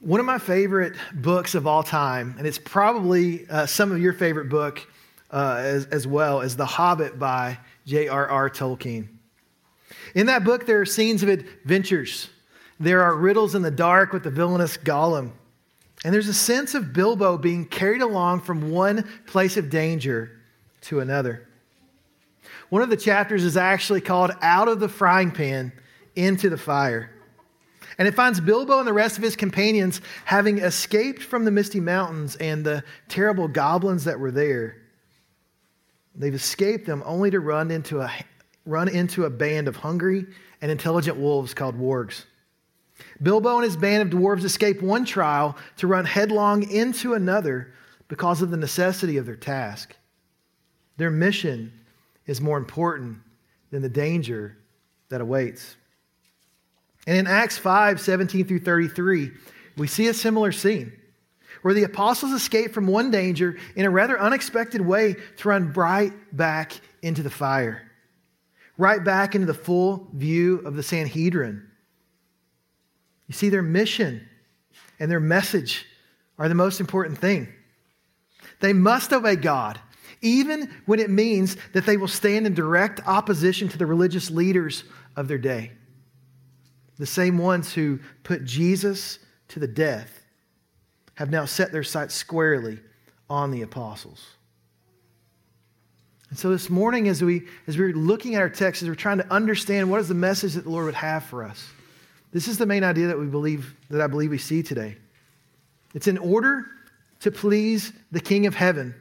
One of my favorite books of all time, and it's probably uh, some of your favorite book uh, as, as well, is The Hobbit by J.R.R. Tolkien. In that book, there are scenes of adventures. There are riddles in the dark with the villainous Gollum. And there's a sense of Bilbo being carried along from one place of danger to another. One of the chapters is actually called Out of the Frying Pan into the Fire. And it finds Bilbo and the rest of his companions having escaped from the Misty Mountains and the terrible goblins that were there. They've escaped them only to run into a, run into a band of hungry and intelligent wolves called wargs. Bilbo and his band of dwarves escape one trial to run headlong into another because of the necessity of their task. Their mission is more important than the danger that awaits. And in Acts 5 17 through 33, we see a similar scene where the apostles escape from one danger in a rather unexpected way to run right back into the fire, right back into the full view of the Sanhedrin. You see, their mission and their message are the most important thing. They must obey God, even when it means that they will stand in direct opposition to the religious leaders of their day the same ones who put Jesus to the death, have now set their sights squarely on the apostles. And so this morning, as, we, as we're looking at our text, as we're trying to understand what is the message that the Lord would have for us, this is the main idea that we believe, that I believe we see today. It's in order to please the King of heaven,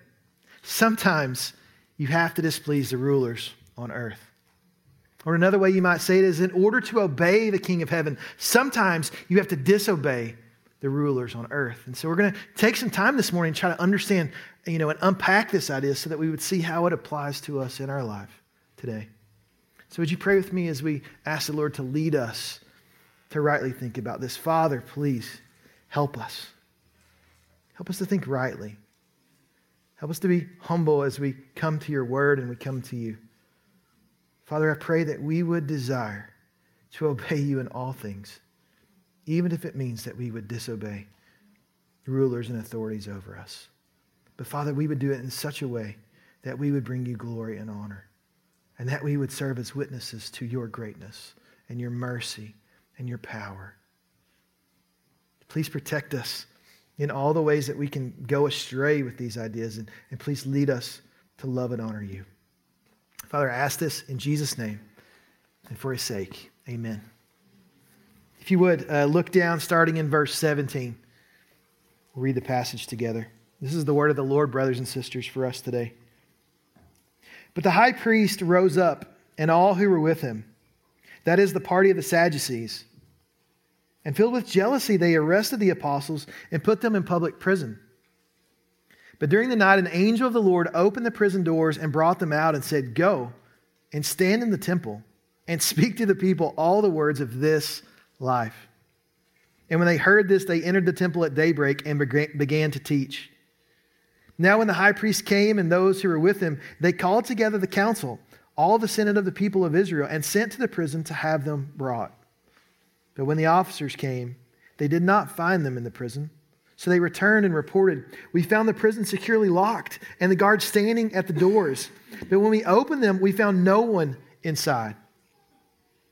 sometimes you have to displease the rulers on earth. Or another way you might say it is in order to obey the King of heaven, sometimes you have to disobey the rulers on earth. And so we're going to take some time this morning and try to understand, you know, and unpack this idea so that we would see how it applies to us in our life today. So would you pray with me as we ask the Lord to lead us to rightly think about this? Father, please help us. Help us to think rightly. Help us to be humble as we come to your word and we come to you. Father, I pray that we would desire to obey you in all things, even if it means that we would disobey rulers and authorities over us. But Father, we would do it in such a way that we would bring you glory and honor, and that we would serve as witnesses to your greatness and your mercy and your power. Please protect us in all the ways that we can go astray with these ideas, and, and please lead us to love and honor you. Father, I ask this in Jesus' name and for his sake. Amen. If you would, uh, look down starting in verse 17. We'll read the passage together. This is the word of the Lord, brothers and sisters, for us today. But the high priest rose up, and all who were with him, that is, the party of the Sadducees, and filled with jealousy, they arrested the apostles and put them in public prison. But during the night, an angel of the Lord opened the prison doors and brought them out and said, Go and stand in the temple and speak to the people all the words of this life. And when they heard this, they entered the temple at daybreak and began to teach. Now, when the high priest came and those who were with him, they called together the council, all the senate of the people of Israel, and sent to the prison to have them brought. But when the officers came, they did not find them in the prison. So they returned and reported, We found the prison securely locked and the guards standing at the doors. But when we opened them, we found no one inside.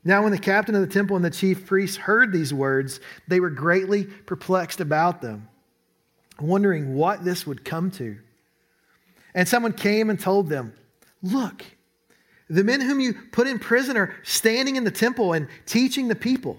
Now, when the captain of the temple and the chief priests heard these words, they were greatly perplexed about them, wondering what this would come to. And someone came and told them, Look, the men whom you put in prison are standing in the temple and teaching the people.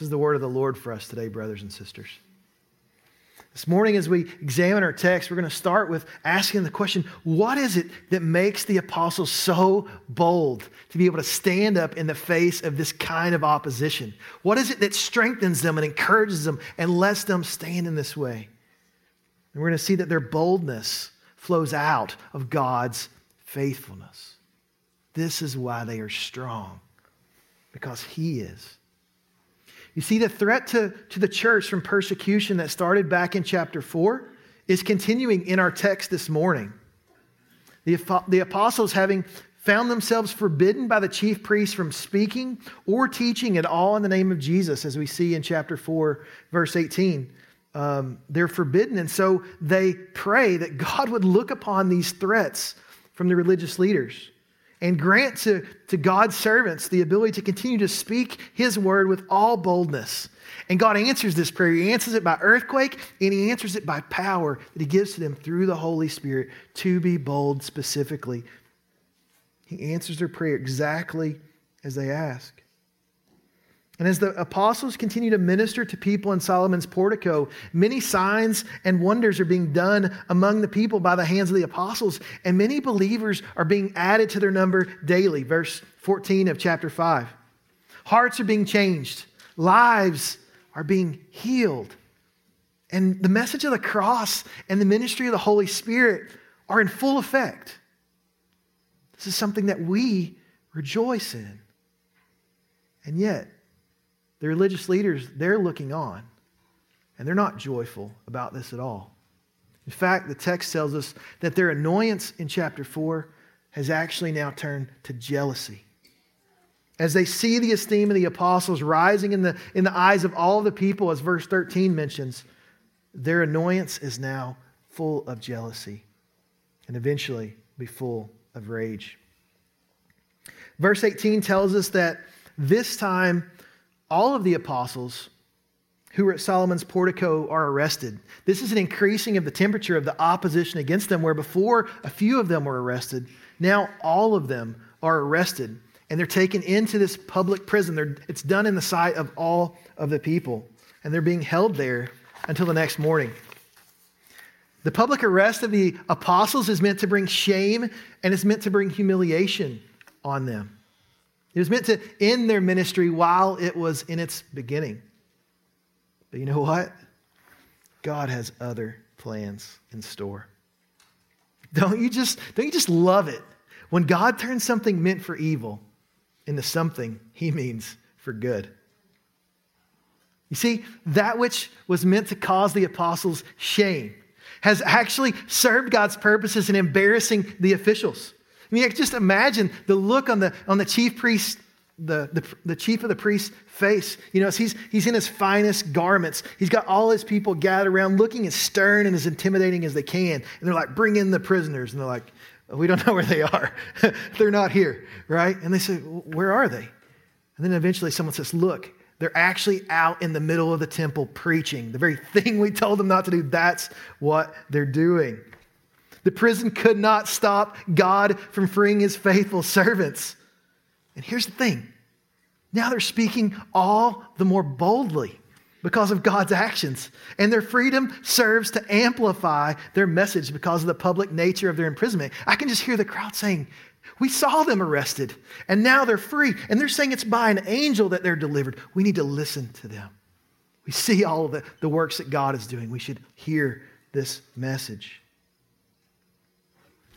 This is the word of the Lord for us today, brothers and sisters. This morning, as we examine our text, we're going to start with asking the question what is it that makes the apostles so bold to be able to stand up in the face of this kind of opposition? What is it that strengthens them and encourages them and lets them stand in this way? And we're going to see that their boldness flows out of God's faithfulness. This is why they are strong, because He is. You see, the threat to, to the church from persecution that started back in chapter 4 is continuing in our text this morning. The, the apostles, having found themselves forbidden by the chief priests from speaking or teaching at all in the name of Jesus, as we see in chapter 4, verse 18. Um, they're forbidden, and so they pray that God would look upon these threats from the religious leaders and grant to, to God's servants the ability to continue to speak his word with all boldness. And God answers this prayer. He answers it by earthquake, and he answers it by power that he gives to them through the Holy Spirit to be bold specifically. He answers their prayer exactly as they ask. And as the apostles continue to minister to people in Solomon's portico, many signs and wonders are being done among the people by the hands of the apostles, and many believers are being added to their number daily. Verse 14 of chapter 5. Hearts are being changed, lives are being healed. And the message of the cross and the ministry of the Holy Spirit are in full effect. This is something that we rejoice in. And yet, the religious leaders, they're looking on, and they're not joyful about this at all. In fact, the text tells us that their annoyance in chapter 4 has actually now turned to jealousy. As they see the esteem of the apostles rising in the, in the eyes of all the people, as verse 13 mentions, their annoyance is now full of jealousy and eventually be full of rage. Verse 18 tells us that this time all of the apostles who were at Solomon's portico are arrested. This is an increasing of the temperature of the opposition against them, where before a few of them were arrested, now all of them are arrested and they're taken into this public prison. They're, it's done in the sight of all of the people, and they're being held there until the next morning. The public arrest of the apostles is meant to bring shame and it's meant to bring humiliation on them. It was meant to end their ministry while it was in its beginning. But you know what? God has other plans in store. Don't you just, don't you just love it when God turns something meant for evil into something he means for good? You see, that which was meant to cause the apostles shame has actually served God's purposes in embarrassing the officials. I mean, just imagine the look on the, on the chief priest, the, the, the chief of the priest's face. You know, he's, he's in his finest garments. He's got all his people gathered around looking as stern and as intimidating as they can. And they're like, bring in the prisoners. And they're like, we don't know where they are. they're not here, right? And they say, where are they? And then eventually someone says, look, they're actually out in the middle of the temple preaching. The very thing we told them not to do, that's what they're doing. The prison could not stop God from freeing his faithful servants. And here's the thing now they're speaking all the more boldly because of God's actions. And their freedom serves to amplify their message because of the public nature of their imprisonment. I can just hear the crowd saying, We saw them arrested, and now they're free. And they're saying it's by an angel that they're delivered. We need to listen to them. We see all of the, the works that God is doing. We should hear this message.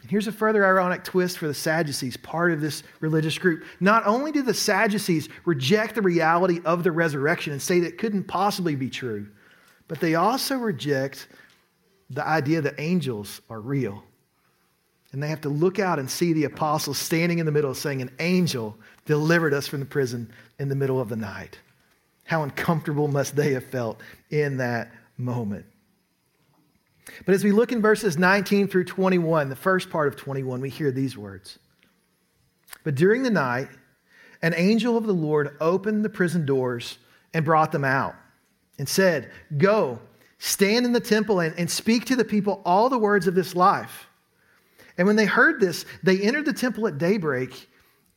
Here's a further ironic twist for the Sadducees, part of this religious group. Not only did the Sadducees reject the reality of the resurrection and say that it couldn't possibly be true, but they also reject the idea that angels are real. And they have to look out and see the apostles standing in the middle saying, An angel delivered us from the prison in the middle of the night. How uncomfortable must they have felt in that moment? But as we look in verses 19 through 21, the first part of 21, we hear these words. But during the night, an angel of the Lord opened the prison doors and brought them out and said, Go, stand in the temple and, and speak to the people all the words of this life. And when they heard this, they entered the temple at daybreak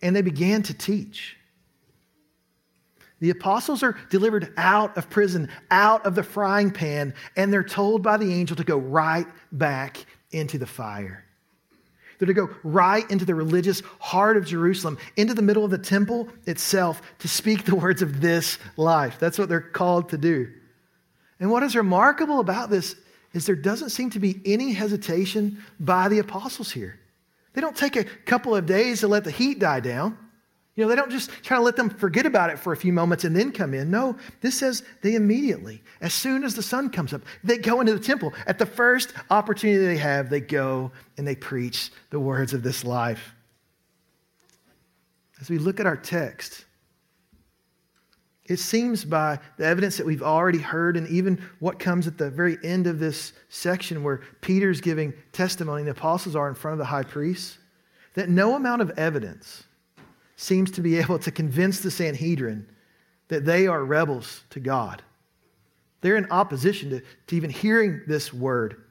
and they began to teach. The apostles are delivered out of prison, out of the frying pan, and they're told by the angel to go right back into the fire. They're to go right into the religious heart of Jerusalem, into the middle of the temple itself, to speak the words of this life. That's what they're called to do. And what is remarkable about this is there doesn't seem to be any hesitation by the apostles here. They don't take a couple of days to let the heat die down. You know, they don't just try to let them forget about it for a few moments and then come in. No, this says they immediately, as soon as the sun comes up, they go into the temple. At the first opportunity they have, they go and they preach the words of this life. As we look at our text, it seems by the evidence that we've already heard and even what comes at the very end of this section where Peter's giving testimony the apostles are in front of the high priest, that no amount of evidence seems to be able to convince the Sanhedrin that they are rebels to God. They're in opposition to, to even hearing this word.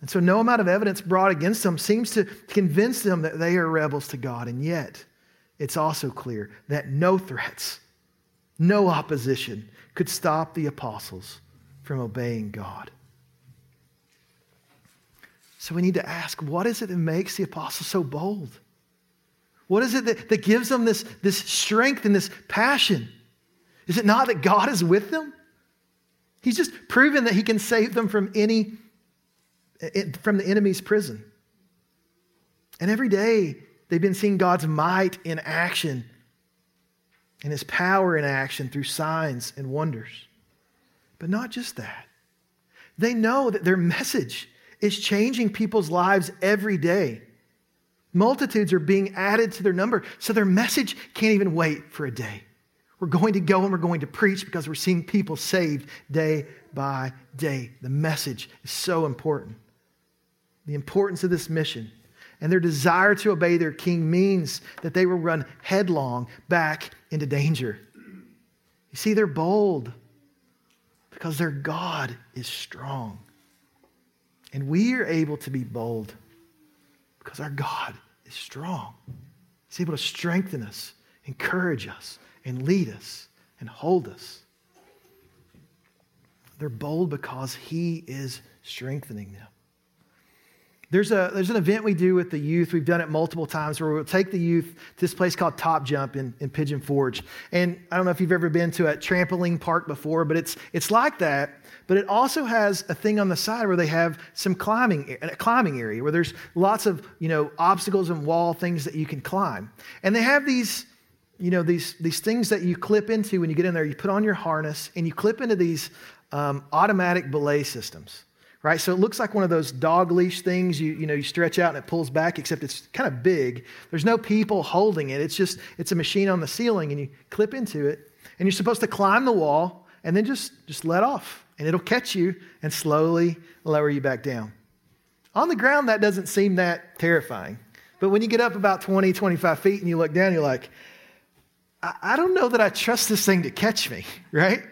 And so, no amount of evidence brought against them seems to convince them that they are rebels to God. And yet, it's also clear that no threats, no opposition could stop the apostles from obeying God. So, we need to ask what is it that makes the apostles so bold? What is it that, that gives them this, this strength and this passion? Is it not that God is with them? He's just proven that he can save them from any eh, eh, from the enemy's prison. And every day they've been seeing God's might in action and his power in action through signs and wonders. But not just that. They know that their message is changing people's lives every day. Multitudes are being added to their number, so their message can't even wait for a day. We're going to go and we're going to preach because we're seeing people saved day by day. The message is so important. The importance of this mission and their desire to obey their king means that they will run headlong back into danger. You see, they're bold because their God is strong. And we are able to be bold because our God is strong. He's able to strengthen us, encourage us, and lead us and hold us. They're bold because He is strengthening them. There's, a, there's an event we do with the youth. We've done it multiple times where we'll take the youth to this place called Top Jump in, in Pigeon Forge. And I don't know if you've ever been to a trampoline park before, but it's, it's like that. But it also has a thing on the side where they have some climbing, a climbing area where there's lots of, you know, obstacles and wall things that you can climb. And they have these, you know, these, these things that you clip into when you get in there. You put on your harness and you clip into these um, automatic belay systems right? So it looks like one of those dog leash things you, you know, you stretch out and it pulls back, except it's kind of big. There's no people holding it. It's just, it's a machine on the ceiling and you clip into it and you're supposed to climb the wall and then just, just let off and it'll catch you and slowly lower you back down. On the ground, that doesn't seem that terrifying. But when you get up about 20, 25 feet and you look down, you're like, I, I don't know that I trust this thing to catch me, right?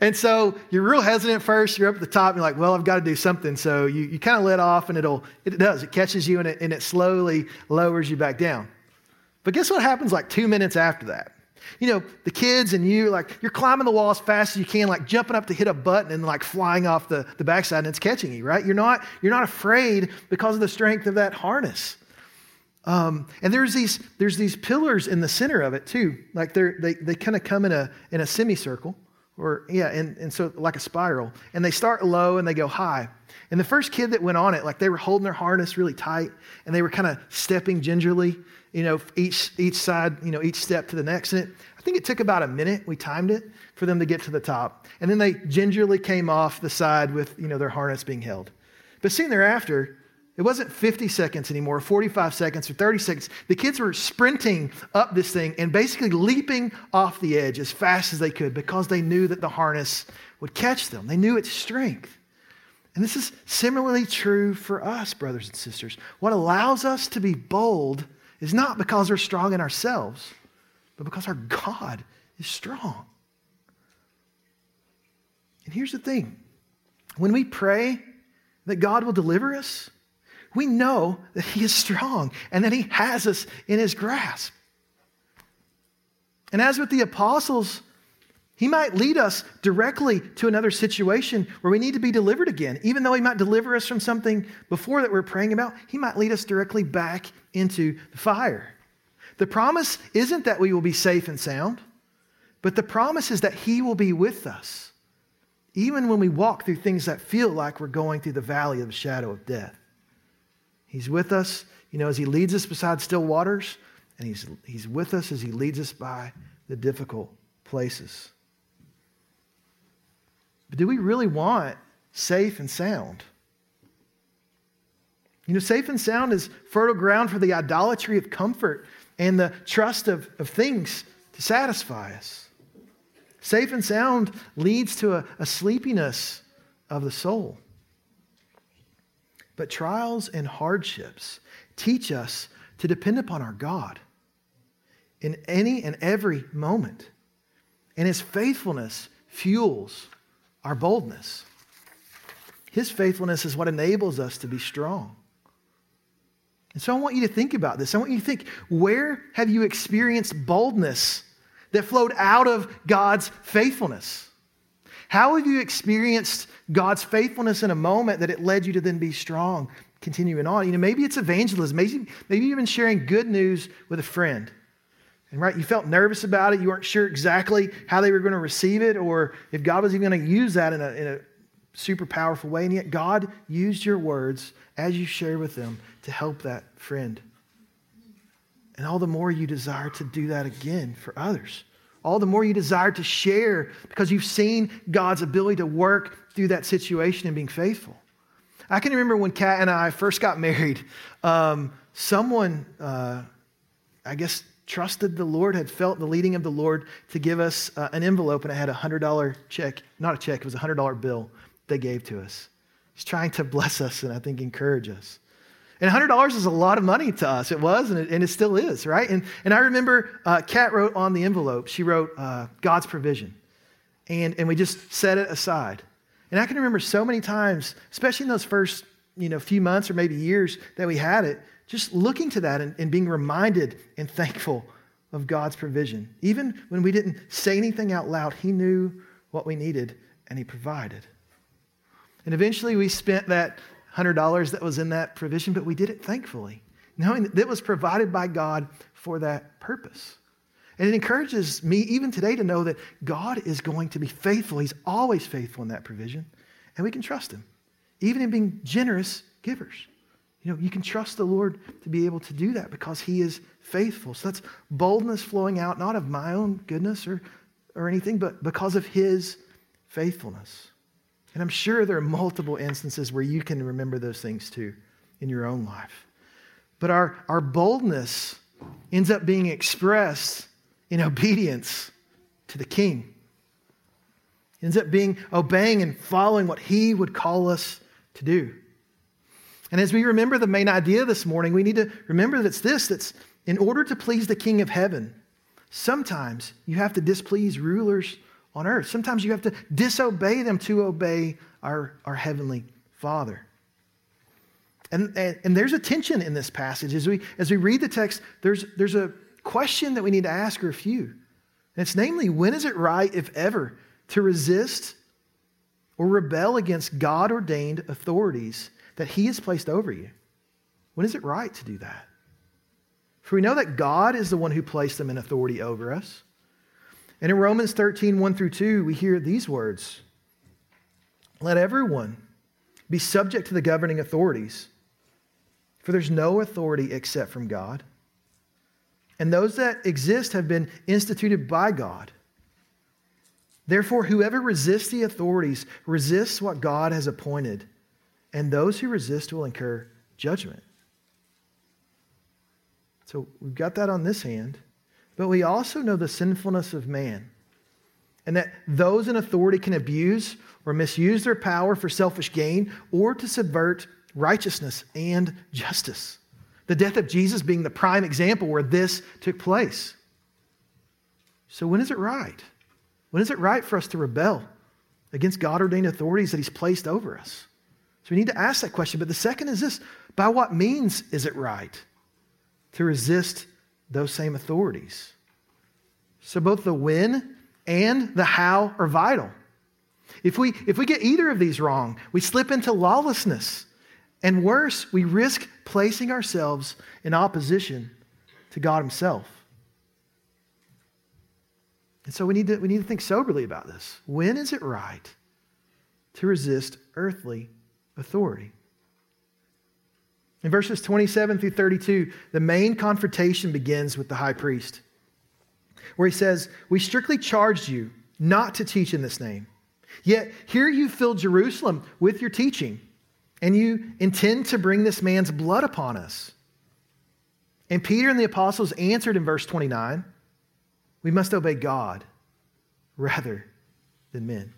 And so you're real hesitant first. You're up at the top. And you're like, well, I've got to do something. So you, you kind of let off and it'll, it does. It catches you and it, and it slowly lowers you back down. But guess what happens like two minutes after that? You know, the kids and you, like, you're climbing the wall as fast as you can, like jumping up to hit a button and like flying off the, the backside and it's catching you, right? You're not, you're not afraid because of the strength of that harness. Um, and there's these, there's these pillars in the center of it too. Like they're, they, they kind of come in a, in a semicircle or yeah, and, and so like a spiral. And they start low and they go high. And the first kid that went on it, like they were holding their harness really tight and they were kind of stepping gingerly, you know, each each side, you know, each step to the next. And it, I think it took about a minute, we timed it, for them to get to the top. And then they gingerly came off the side with, you know, their harness being held. But soon thereafter, it wasn't 50 seconds anymore, 45 seconds or 30 seconds. The kids were sprinting up this thing and basically leaping off the edge as fast as they could because they knew that the harness would catch them. They knew its strength. And this is similarly true for us, brothers and sisters. What allows us to be bold is not because we're strong in ourselves, but because our God is strong. And here's the thing when we pray that God will deliver us, we know that He is strong and that He has us in His grasp. And as with the apostles, He might lead us directly to another situation where we need to be delivered again. Even though He might deliver us from something before that we're praying about, He might lead us directly back into the fire. The promise isn't that we will be safe and sound, but the promise is that He will be with us, even when we walk through things that feel like we're going through the valley of the shadow of death. He's with us, you know, as He leads us beside still waters, and He's, he's with us as He leads us by the difficult places. But do we really want safe and sound? You know, safe and sound is fertile ground for the idolatry of comfort and the trust of, of things to satisfy us. Safe and sound leads to a, a sleepiness of the soul. But trials and hardships teach us to depend upon our God in any and every moment. And his faithfulness fuels our boldness. His faithfulness is what enables us to be strong. And so I want you to think about this. I want you to think where have you experienced boldness that flowed out of God's faithfulness? How have you experienced God's faithfulness in a moment that it led you to then be strong, continuing on? You know, maybe it's evangelism. Maybe, maybe you've been sharing good news with a friend. And right, you felt nervous about it. You weren't sure exactly how they were going to receive it or if God was even going to use that in a, in a super powerful way. And yet, God used your words as you shared with them to help that friend. And all the more you desire to do that again for others. All the more you desire to share because you've seen God's ability to work through that situation and being faithful. I can remember when Kat and I first got married, um, someone, uh, I guess, trusted the Lord, had felt the leading of the Lord to give us uh, an envelope, and it had a $100 check, not a check, it was a $100 bill they gave to us. He's trying to bless us and I think encourage us. And $100 is a lot of money to us. It was, and it, and it still is, right? And, and I remember uh, Kat wrote on the envelope, she wrote uh, God's provision. And, and we just set it aside. And I can remember so many times, especially in those first you know, few months or maybe years that we had it, just looking to that and, and being reminded and thankful of God's provision. Even when we didn't say anything out loud, He knew what we needed and He provided. And eventually we spent that $100 that was in that provision, but we did it thankfully, knowing that it was provided by God for that purpose. And it encourages me even today to know that God is going to be faithful. He's always faithful in that provision, and we can trust Him, even in being generous givers. You know, you can trust the Lord to be able to do that because He is faithful. So that's boldness flowing out, not of my own goodness or, or anything, but because of His faithfulness. And I'm sure there are multiple instances where you can remember those things too in your own life. But our, our boldness ends up being expressed in obedience to the king. Ends up being obeying and following what he would call us to do. And as we remember the main idea this morning, we need to remember that it's this that's in order to please the king of heaven, sometimes you have to displease rulers on earth. Sometimes you have to disobey them to obey our, our Heavenly Father. And, and, and, there's a tension in this passage. As we, as we read the text, there's, there's a question that we need to ask, or a few. And it's namely, when is it right, if ever, to resist or rebel against God ordained authorities that He has placed over you? When is it right to do that? For we know that God is the one who placed them in authority over us. And in Romans 13, 1 through 2, we hear these words Let everyone be subject to the governing authorities, for there's no authority except from God. And those that exist have been instituted by God. Therefore, whoever resists the authorities resists what God has appointed, and those who resist will incur judgment. So we've got that on this hand. But we also know the sinfulness of man and that those in authority can abuse or misuse their power for selfish gain or to subvert righteousness and justice. The death of Jesus being the prime example where this took place. So, when is it right? When is it right for us to rebel against God ordained authorities that He's placed over us? So we need to ask that question. But the second is this by what means is it right to resist those same authorities? So both the when and the how are vital. If we, if we get either of these wrong, we slip into lawlessness. And worse, we risk placing ourselves in opposition to God Himself. And so we need, to, we need to think soberly about this. When is it right to resist earthly authority? In verses 27 through 32, the main confrontation begins with the high priest, where he says, We strictly charged you not to teach in this name. Yet here you fill Jerusalem with your teaching, and you intend to bring this man's blood upon us. And Peter and the apostles answered in verse 29 We must obey God rather than men.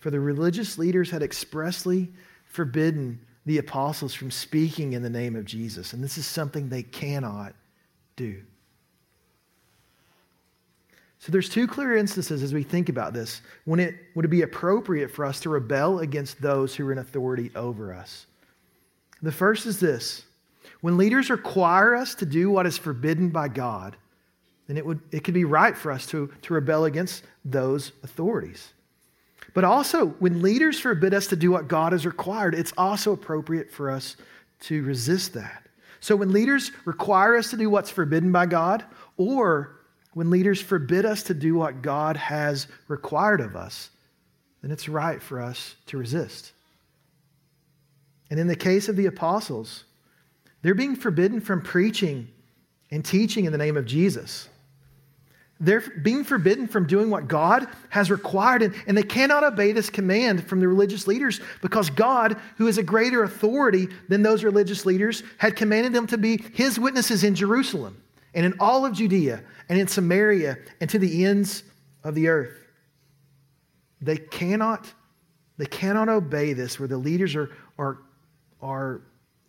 For the religious leaders had expressly forbidden the apostles from speaking in the name of Jesus, and this is something they cannot do. So there's two clear instances as we think about this when it would it be appropriate for us to rebel against those who are in authority over us. The first is this when leaders require us to do what is forbidden by God, then it, would, it could be right for us to, to rebel against those authorities. But also, when leaders forbid us to do what God has required, it's also appropriate for us to resist that. So, when leaders require us to do what's forbidden by God, or when leaders forbid us to do what God has required of us, then it's right for us to resist. And in the case of the apostles, they're being forbidden from preaching and teaching in the name of Jesus. They're being forbidden from doing what God has required, and, and, they cannot obey this command from the religious leaders because God, who is a greater authority than those religious leaders, had commanded them to be his witnesses in Jerusalem and in all of Judea and in Samaria and to the ends of the earth. They cannot, they cannot obey this where the leaders are, are, are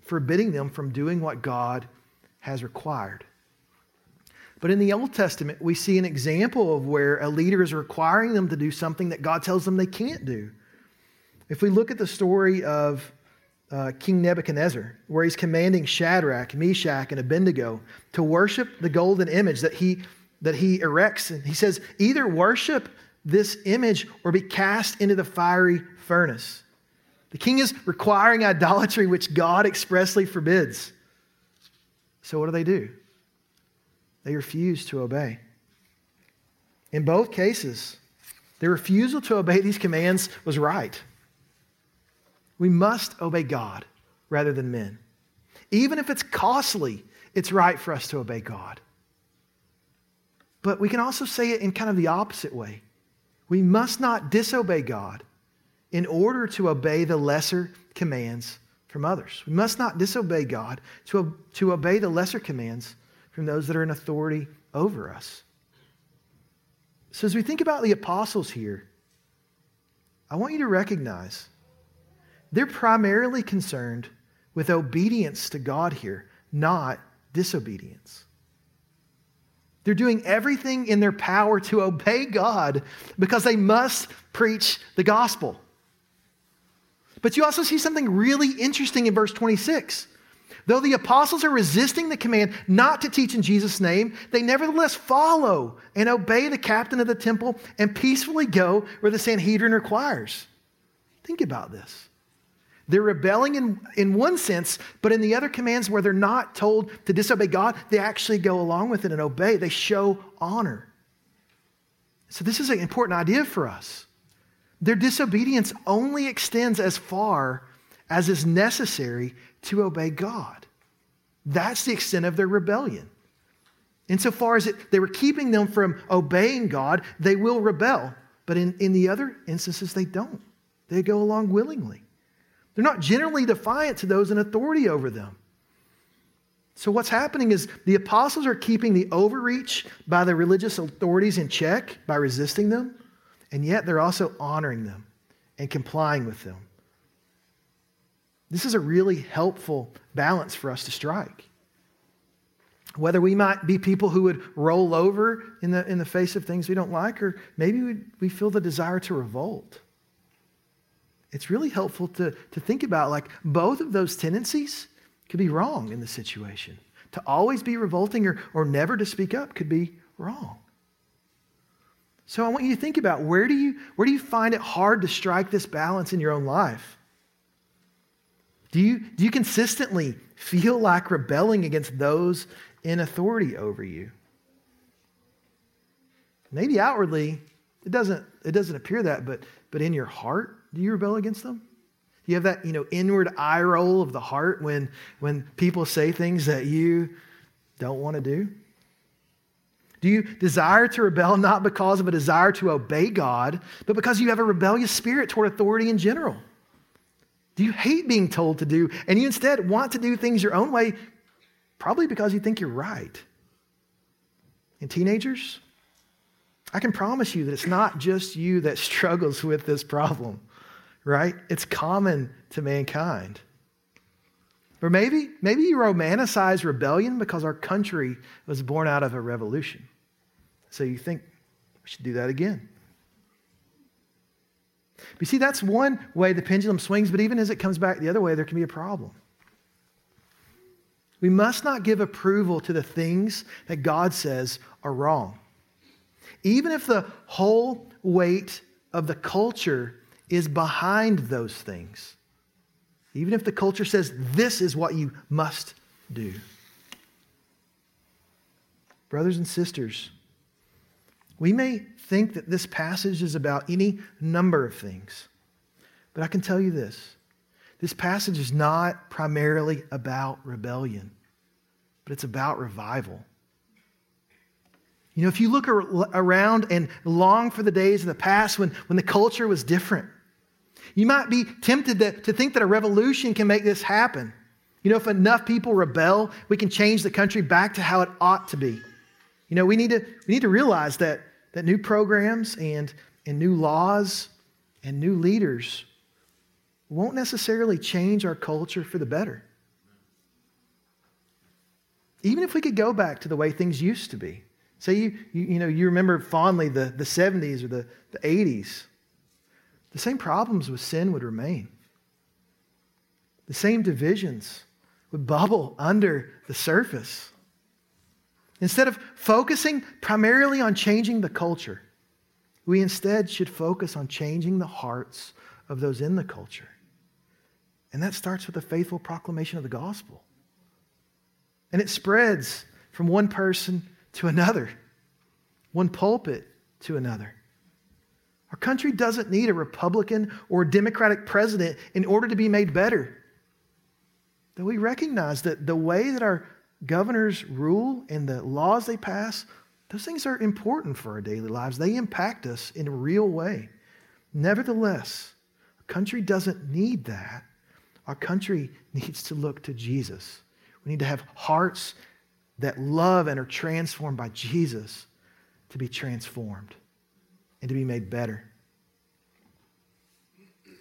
forbidding them from doing what God has required. But in the Old Testament, we see an example of where a leader is requiring them to do something that God tells them they can't do. If we look at the story of uh, King Nebuchadnezzar, where he's commanding Shadrach, Meshach, and Abednego to worship the golden image that he, that he erects, and he says, either worship this image or be cast into the fiery furnace. The king is requiring idolatry, which God expressly forbids. So, what do they do? They refuse to obey. In both cases, their refusal to obey these commands was right. We must obey God rather than men. Even if it's costly, it's right for us to obey God. But we can also say it in kind of the opposite way. We must not disobey God in order to obey the lesser commands from others. We must not disobey God to, to obey the lesser commands from those that are in authority over us. So, as we think about the apostles here, I want you to recognize they're primarily concerned with obedience to God here, not disobedience. They're doing everything in their power to obey God because they must preach the gospel. But you also see something really interesting in verse 26. Though the apostles are resisting the command not to teach in Jesus' name, they nevertheless follow and obey the captain of the temple and peacefully go where the Sanhedrin requires. Think about this. They're rebelling in, in one sense, but in the other commands where they're not told to disobey God, they actually go along with it and obey. They show honor. So, this is an important idea for us. Their disobedience only extends as far as is necessary to obey God. That's the extent of their rebellion. Insofar as it, they were keeping them from obeying God, they will rebel. But in, in the other instances, they don't. They go along willingly. They're not generally defiant to those in authority over them. So, what's happening is the apostles are keeping the overreach by the religious authorities in check by resisting them and yet they're also honoring them and complying with them. This is a really helpful balance for us to strike. Whether we might be people who would roll over in the, in the face of things we don't like, or maybe we, we feel the desire to revolt. It's really helpful to, to think about like both of those tendencies could be wrong in the situation. To always be revolting or, or never to speak up could be wrong. So I want you to think about where do you, where do you find it hard to strike this balance in your own life? Do you, do you consistently feel like rebelling against those in authority over you? Maybe outwardly, it doesn't, it doesn't appear that, but, but in your heart, do you rebel against them? Do you have that you know, inward eye roll of the heart when, when people say things that you don't want to do? Do you desire to rebel not because of a desire to obey God, but because you have a rebellious spirit toward authority in general? Do you hate being told to do and you instead want to do things your own way, probably because you think you're right? And teenagers, I can promise you that it's not just you that struggles with this problem, right? It's common to mankind. Or maybe, maybe you romanticize rebellion because our country was born out of a revolution. So you think we should do that again. You see, that's one way the pendulum swings, but even as it comes back the other way, there can be a problem. We must not give approval to the things that God says are wrong. Even if the whole weight of the culture is behind those things. Even if the culture says this is what you must do. Brothers and sisters, we may think that this passage is about any number of things, but I can tell you this this passage is not primarily about rebellion, but it's about revival. You know, if you look around and long for the days of the past when, when the culture was different, you might be tempted to, to think that a revolution can make this happen. You know, if enough people rebel, we can change the country back to how it ought to be. You know, we need to, we need to realize that, that new programs and, and new laws and new leaders won't necessarily change our culture for the better. Even if we could go back to the way things used to be. Say you, you, you, know, you remember fondly the, the 70s or the, the 80s the same problems with sin would remain. The same divisions would bubble under the surface. Instead of focusing primarily on changing the culture, we instead should focus on changing the hearts of those in the culture. And that starts with a faithful proclamation of the gospel. And it spreads from one person to another, one pulpit to another. Our country doesn't need a Republican or Democratic president in order to be made better. That we recognize that the way that our governors rule and the laws they pass, those things are important for our daily lives. They impact us in a real way. Nevertheless, our country doesn't need that. Our country needs to look to Jesus. We need to have hearts that love and are transformed by Jesus to be transformed and to be made better.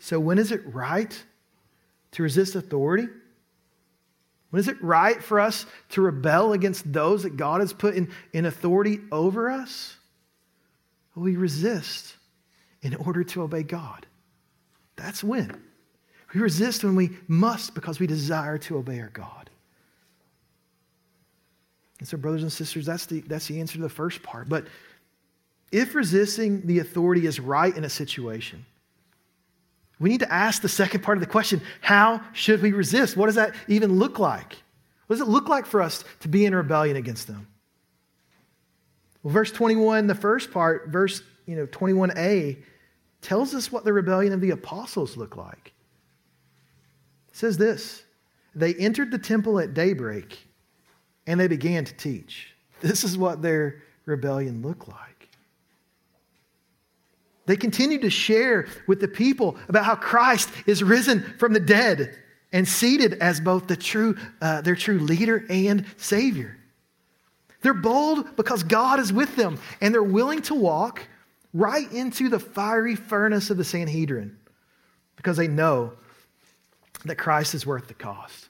So, when is it right to resist authority? When is it right for us to rebel against those that God has put in, in authority over us? we resist in order to obey God. That's when. We resist when we must because we desire to obey our God. And so, brothers and sisters, that's the, that's the answer to the first part. But if resisting the authority is right in a situation, we need to ask the second part of the question how should we resist? What does that even look like? What does it look like for us to be in rebellion against them? Well, verse 21, the first part, verse you know, 21a, tells us what the rebellion of the apostles looked like. It says this They entered the temple at daybreak and they began to teach. This is what their rebellion looked like. They continue to share with the people about how Christ is risen from the dead and seated as both the true, uh, their true leader and Savior. They're bold because God is with them, and they're willing to walk right into the fiery furnace of the Sanhedrin because they know that Christ is worth the cost.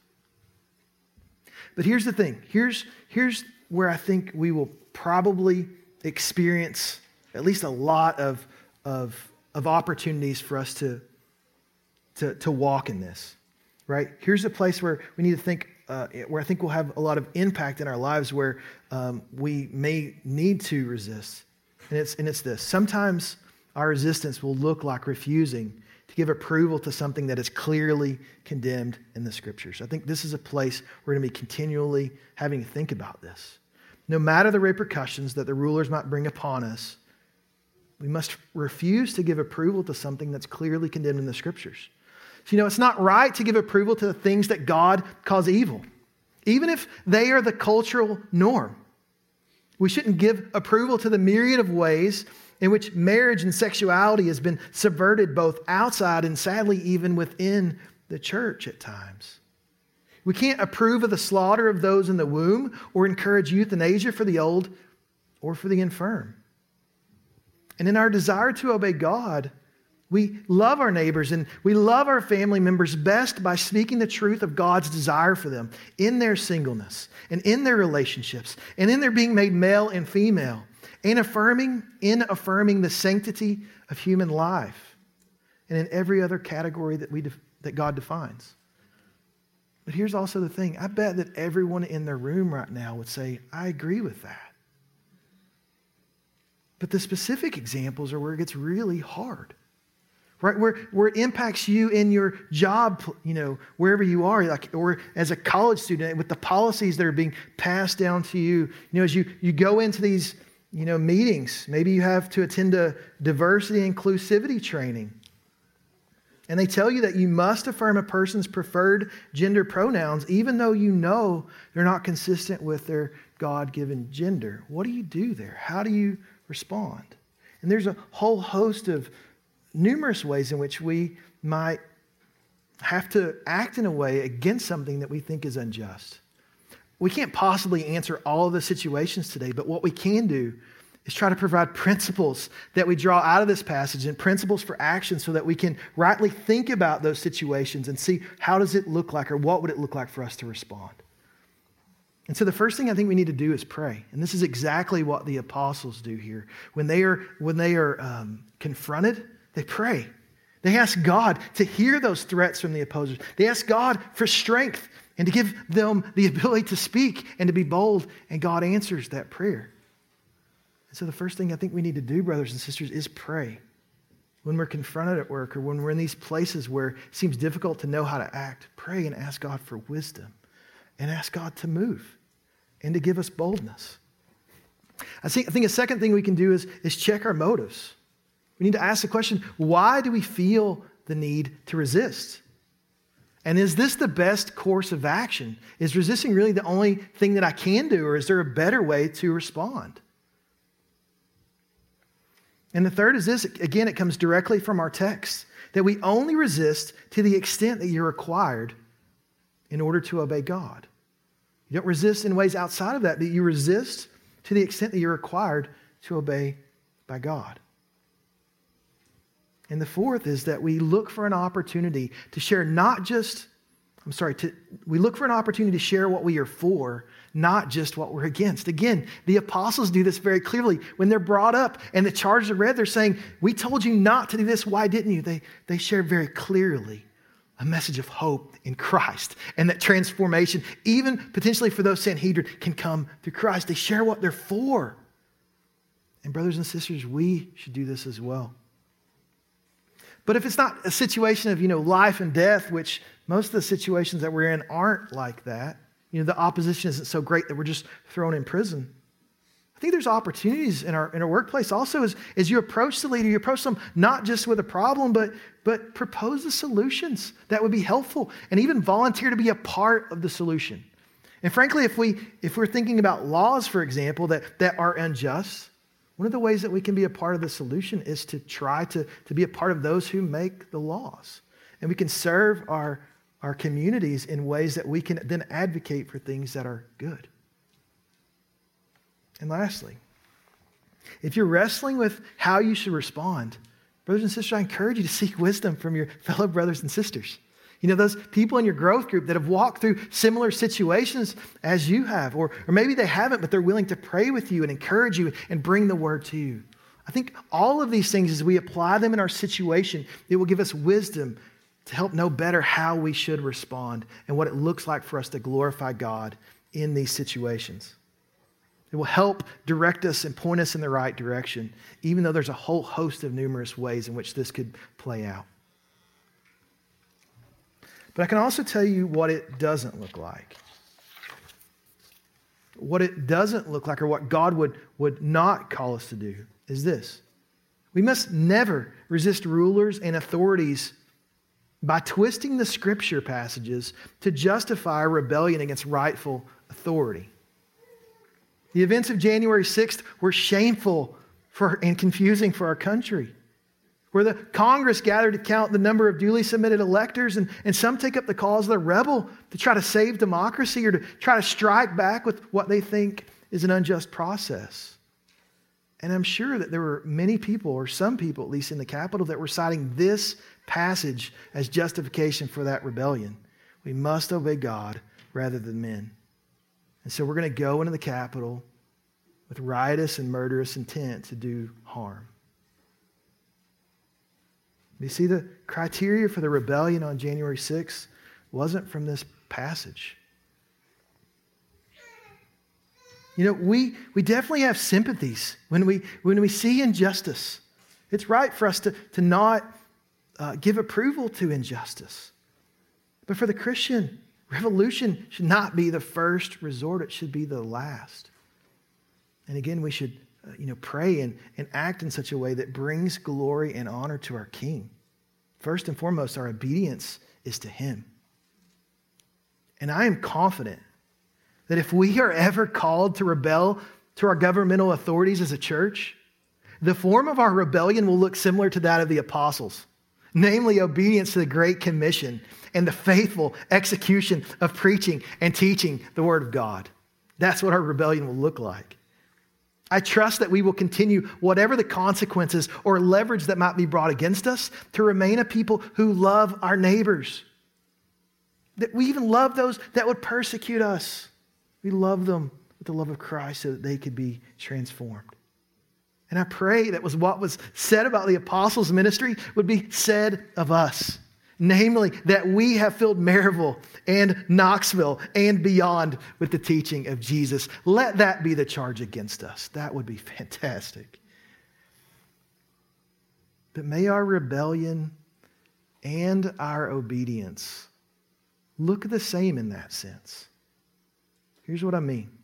But here's the thing here's, here's where I think we will probably experience at least a lot of, of, of opportunities for us to, to, to walk in this, right? Here's a place where we need to think, uh, where I think we'll have a lot of impact in our lives where um, we may need to resist. And it's, and it's this sometimes our resistance will look like refusing to give approval to something that is clearly condemned in the scriptures. I think this is a place we're going to be continually having to think about this. No matter the repercussions that the rulers might bring upon us, we must refuse to give approval to something that's clearly condemned in the scriptures. So, you know, it's not right to give approval to the things that God calls evil, even if they are the cultural norm. We shouldn't give approval to the myriad of ways in which marriage and sexuality has been subverted both outside and sadly even within the church at times. We can't approve of the slaughter of those in the womb or encourage euthanasia for the old or for the infirm. And in our desire to obey God, we love our neighbors and we love our family members best by speaking the truth of God's desire for them in their singleness and in their relationships and in their being made male and female and affirming in affirming the sanctity of human life and in every other category that we that God defines. But here's also the thing. I bet that everyone in the room right now would say, "I agree with that." But the specific examples are where it gets really hard. Right? Where, where it impacts you in your job, you know, wherever you are, like, or as a college student with the policies that are being passed down to you. You know, as you, you go into these, you know, meetings, maybe you have to attend a diversity inclusivity training. And they tell you that you must affirm a person's preferred gender pronouns, even though you know they're not consistent with their God given gender. What do you do there? How do you respond. And there's a whole host of numerous ways in which we might have to act in a way against something that we think is unjust. We can't possibly answer all of the situations today, but what we can do is try to provide principles that we draw out of this passage and principles for action so that we can rightly think about those situations and see how does it look like or what would it look like for us to respond. And so the first thing I think we need to do is pray. And this is exactly what the apostles do here. When they are, when they are um, confronted, they pray. They ask God to hear those threats from the opposers. They ask God for strength and to give them the ability to speak and to be bold. And God answers that prayer. And so the first thing I think we need to do, brothers and sisters, is pray. When we're confronted at work or when we're in these places where it seems difficult to know how to act, pray and ask God for wisdom and ask God to move and to give us boldness. I think, I think a second thing we can do is, is check our motives. We need to ask the question why do we feel the need to resist? And is this the best course of action? Is resisting really the only thing that I can do, or is there a better way to respond? And the third is this again, it comes directly from our text that we only resist to the extent that you're required in order to obey God. You don't resist in ways outside of that, but you resist to the extent that you're required to obey by God. And the fourth is that we look for an opportunity to share not just, I'm sorry, to, we look for an opportunity to share what we are for, not just what we're against. Again, the apostles do this very clearly. When they're brought up and the charges are read, they're saying, We told you not to do this. Why didn't you? They, they share very clearly a message of hope in Christ and that transformation, even potentially for those Sanhedrin, can come through Christ. They share what they're for. And, brothers and sisters, we should do this as well. But if it's not a situation of, you know, life and death, which most of the situations that we're in aren't like that, you know, the opposition isn't so great that we're just thrown in prison. I think there's opportunities in our, in our workplace also as, as you approach the leader, you approach them not just with a problem, but, but propose the solutions that would be helpful and even volunteer to be a part of the solution. And frankly, if, we, if we're thinking about laws, for example, that, that are unjust, one of the ways that we can be a part of the solution is to try to, to be a part of those who make the laws. And we can serve our, our communities in ways that we can then advocate for things that are good. And lastly, if you're wrestling with how you should respond, brothers and sisters, I encourage you to seek wisdom from your fellow brothers and sisters. You know, those people in your growth group that have walked through similar situations as you have, or, or maybe they haven't, but they're willing to pray with you and encourage you and bring the word to you. I think all of these things, as we apply them in our situation, it will give us wisdom to help know better how we should respond and what it looks like for us to glorify God in these situations. It will help direct us and point us in the right direction, even though there's a whole host of numerous ways in which this could play out. But I can also tell you what it doesn't look like. What it doesn't look like, or what God would, would not call us to do, is this we must never resist rulers and authorities by twisting the scripture passages to justify rebellion against rightful authority. The events of January 6th were shameful for, and confusing for our country, where the Congress gathered to count the number of duly submitted electors, and, and some take up the cause of the rebel to try to save democracy or to try to strike back with what they think is an unjust process. And I'm sure that there were many people, or some people at least in the Capitol, that were citing this passage as justification for that rebellion. We must obey God rather than men. And so we're going to go into the Capitol with riotous and murderous intent to do harm. You see, the criteria for the rebellion on January 6th wasn't from this passage. You know, we, we definitely have sympathies when we, when we see injustice. It's right for us to, to not uh, give approval to injustice. But for the Christian, Revolution should not be the first resort, it should be the last. And again, we should uh, you know, pray and, and act in such a way that brings glory and honor to our King. First and foremost, our obedience is to Him. And I am confident that if we are ever called to rebel to our governmental authorities as a church, the form of our rebellion will look similar to that of the apostles, namely obedience to the Great Commission and the faithful execution of preaching and teaching the Word of God. That's what our rebellion will look like. I trust that we will continue, whatever the consequences or leverage that might be brought against us, to remain a people who love our neighbors. That we even love those that would persecute us. We love them with the love of Christ so that they could be transformed. And I pray that was what was said about the apostles' ministry would be said of us namely that we have filled Maryville and Knoxville and beyond with the teaching of Jesus. Let that be the charge against us. That would be fantastic. But may our rebellion and our obedience look the same in that sense. Here's what I mean.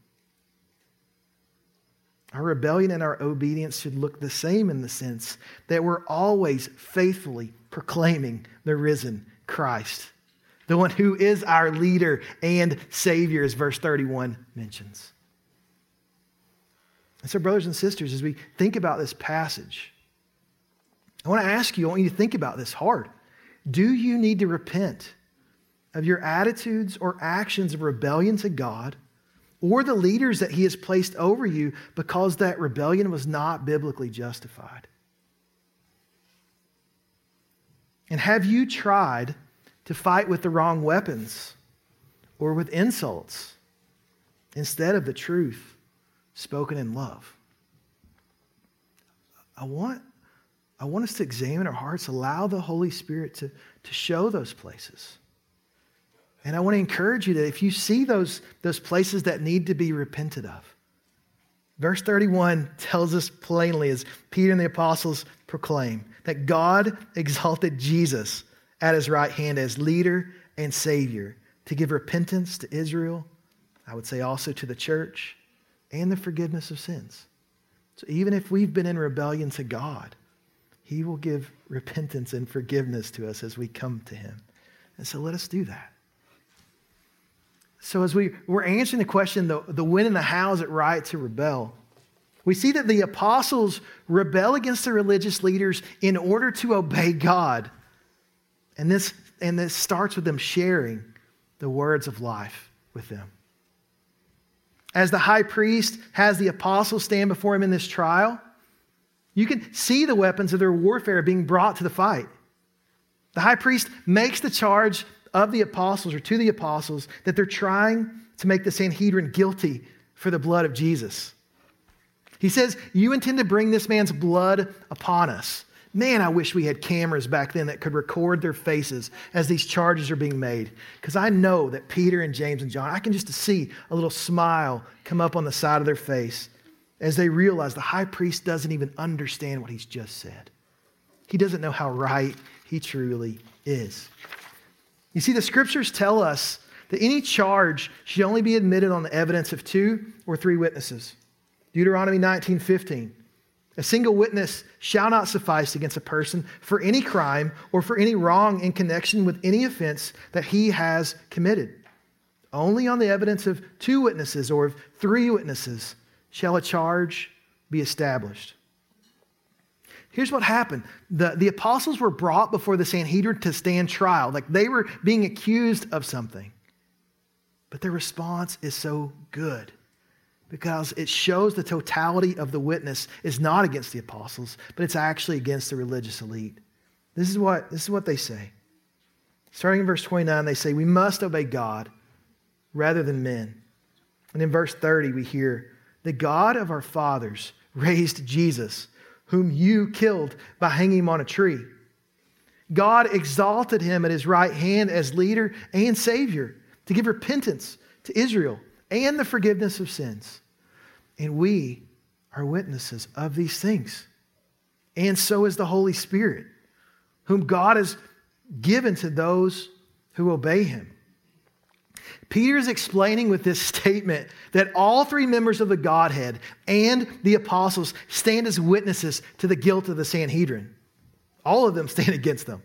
Our rebellion and our obedience should look the same in the sense that we're always faithfully proclaiming the risen Christ, the one who is our leader and Savior, as verse 31 mentions. And so, brothers and sisters, as we think about this passage, I want to ask you, I want you to think about this hard. Do you need to repent of your attitudes or actions of rebellion to God? Or the leaders that he has placed over you because that rebellion was not biblically justified? And have you tried to fight with the wrong weapons or with insults instead of the truth spoken in love? I want, I want us to examine our hearts, allow the Holy Spirit to, to show those places. And I want to encourage you that if you see those, those places that need to be repented of, verse 31 tells us plainly, as Peter and the apostles proclaim, that God exalted Jesus at his right hand as leader and Savior to give repentance to Israel, I would say also to the church, and the forgiveness of sins. So even if we've been in rebellion to God, He will give repentance and forgiveness to us as we come to Him. And so let us do that. So, as we, we're answering the question, the, the when and the how is it right to rebel? We see that the apostles rebel against the religious leaders in order to obey God. And this, and this starts with them sharing the words of life with them. As the high priest has the apostles stand before him in this trial, you can see the weapons of their warfare being brought to the fight. The high priest makes the charge of the apostles or to the apostles that they're trying to make the Sanhedrin guilty for the blood of Jesus. He says, You intend to bring this man's blood upon us. Man, I wish we had cameras back then that could record their faces as these charges are being made. Because I know that Peter and James and John, I can just see a little smile come up on the side of their face as they realize the high priest doesn't even understand what he's just said. He doesn't know how right he truly is. You see, the scriptures tell us that any charge should only be admitted on the evidence of two or three witnesses. Deuteronomy 19 15. A single witness shall not suffice against a person for any crime or for any wrong in connection with any offense that he has committed. Only on the evidence of two witnesses or of three witnesses shall a charge be established. Here's what happened the, the apostles were brought before the Sanhedrin to stand trial, like they were being accused of something. But their response is so good because it shows the totality of the witness is not against the apostles, but it's actually against the religious elite. This is what, this is what they say. Starting in verse 29, they say, We must obey God rather than men. And in verse 30, we hear, The God of our fathers raised Jesus, whom you killed by hanging him on a tree. God exalted him at his right hand as leader and Savior to give repentance to Israel and the forgiveness of sins. And we are witnesses of these things. And so is the Holy Spirit, whom God has given to those who obey him. Peter is explaining with this statement that all three members of the Godhead and the apostles stand as witnesses to the guilt of the Sanhedrin. All of them stand against them.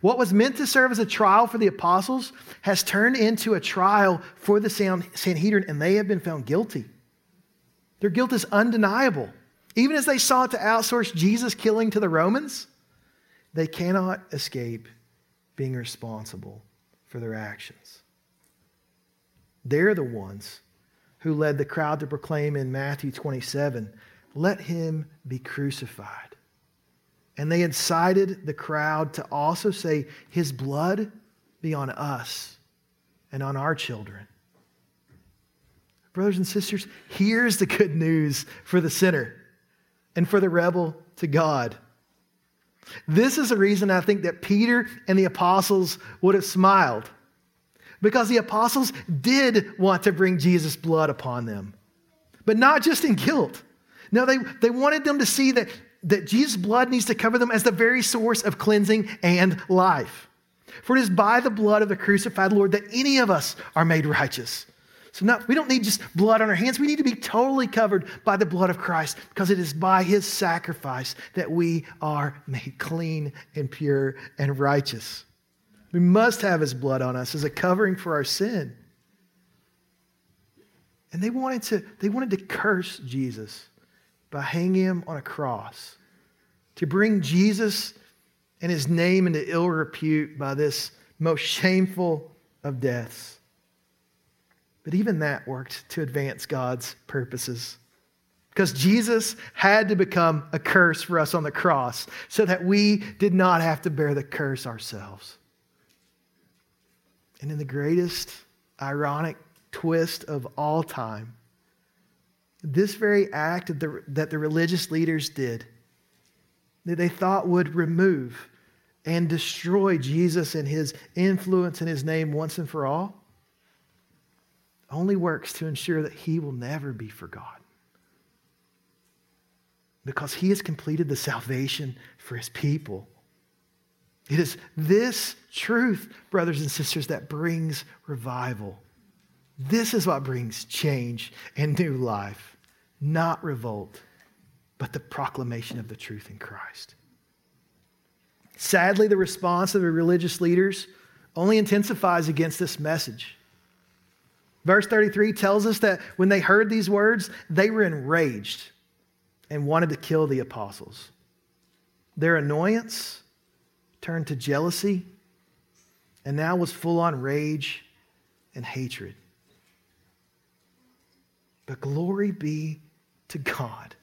What was meant to serve as a trial for the apostles has turned into a trial for the Sanhedrin, and they have been found guilty. Their guilt is undeniable. Even as they sought to outsource Jesus killing to the Romans, they cannot escape being responsible for their actions. They're the ones who led the crowd to proclaim in Matthew 27 let him be crucified. And they incited the crowd to also say, His blood be on us and on our children. Brothers and sisters, here's the good news for the sinner and for the rebel to God. This is the reason I think that Peter and the apostles would have smiled. Because the apostles did want to bring Jesus' blood upon them, but not just in guilt. No, they, they wanted them to see that, that Jesus' blood needs to cover them as the very source of cleansing and life. For it is by the blood of the crucified Lord that any of us are made righteous. So not, we don't need just blood on our hands. We need to be totally covered by the blood of Christ because it is by his sacrifice that we are made clean and pure and righteous. We must have his blood on us as a covering for our sin. And they wanted to, they wanted to curse Jesus by hanging him on a cross, to bring Jesus and his name into ill repute by this most shameful of deaths. But even that worked to advance God's purposes. Because Jesus had to become a curse for us on the cross so that we did not have to bear the curse ourselves. And in the greatest ironic twist of all time, this very act the, that the religious leaders did, that they thought would remove and destroy Jesus and his influence and his name once and for all, only works to ensure that he will never be forgotten. Because he has completed the salvation for his people. It is this truth, brothers and sisters, that brings revival. This is what brings change and new life, not revolt, but the proclamation of the truth in Christ. Sadly, the response of the religious leaders only intensifies against this message. Verse 33 tells us that when they heard these words, they were enraged and wanted to kill the apostles. Their annoyance turned to jealousy and now was full on rage and hatred. But glory be to God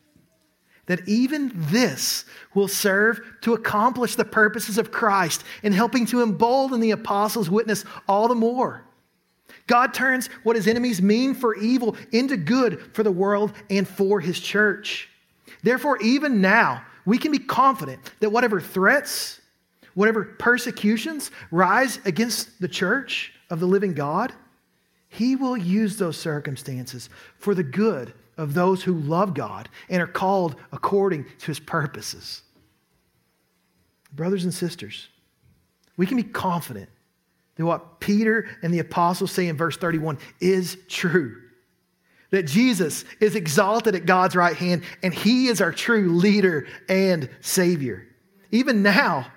that even this will serve to accomplish the purposes of Christ in helping to embolden the apostles' witness all the more. God turns what his enemies mean for evil into good for the world and for his church. Therefore, even now, we can be confident that whatever threats, whatever persecutions rise against the church of the living God, he will use those circumstances for the good of those who love God and are called according to his purposes. Brothers and sisters, we can be confident that what Peter and the apostles say in verse 31 is true. That Jesus is exalted at God's right hand and he is our true leader and savior. Even now,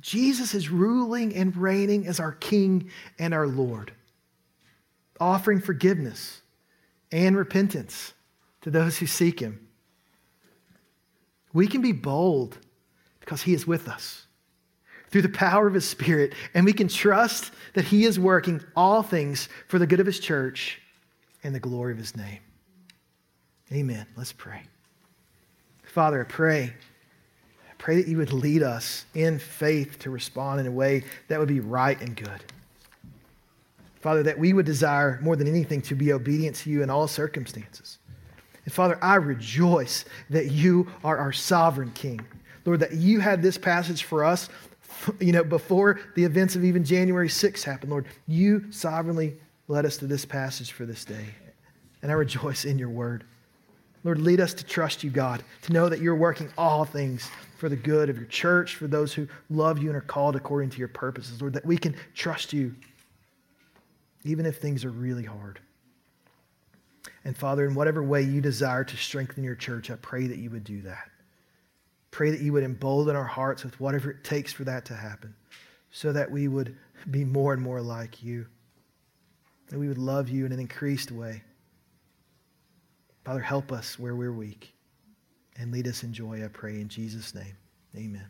Jesus is ruling and reigning as our king and our Lord, offering forgiveness and repentance to those who seek him. We can be bold because he is with us through the power of His Spirit, and we can trust that He is working all things for the good of His church and the glory of His name. Amen. Let's pray. Father, I pray. Pray that you would lead us in faith to respond in a way that would be right and good. Father, that we would desire more than anything to be obedient to you in all circumstances. And Father, I rejoice that you are our sovereign King. Lord, that you had this passage for us you know, before the events of even January 6th happened, Lord, you sovereignly led us to this passage for this day. And I rejoice in your word. Lord, lead us to trust you, God, to know that you're working all things for the good of your church, for those who love you and are called according to your purposes, Lord, that we can trust you even if things are really hard. And Father, in whatever way you desire to strengthen your church, I pray that you would do that. Pray that you would embolden our hearts with whatever it takes for that to happen, so that we would be more and more like you, that we would love you in an increased way. Father, help us where we're weak and lead us in joy, I pray, in Jesus' name. Amen.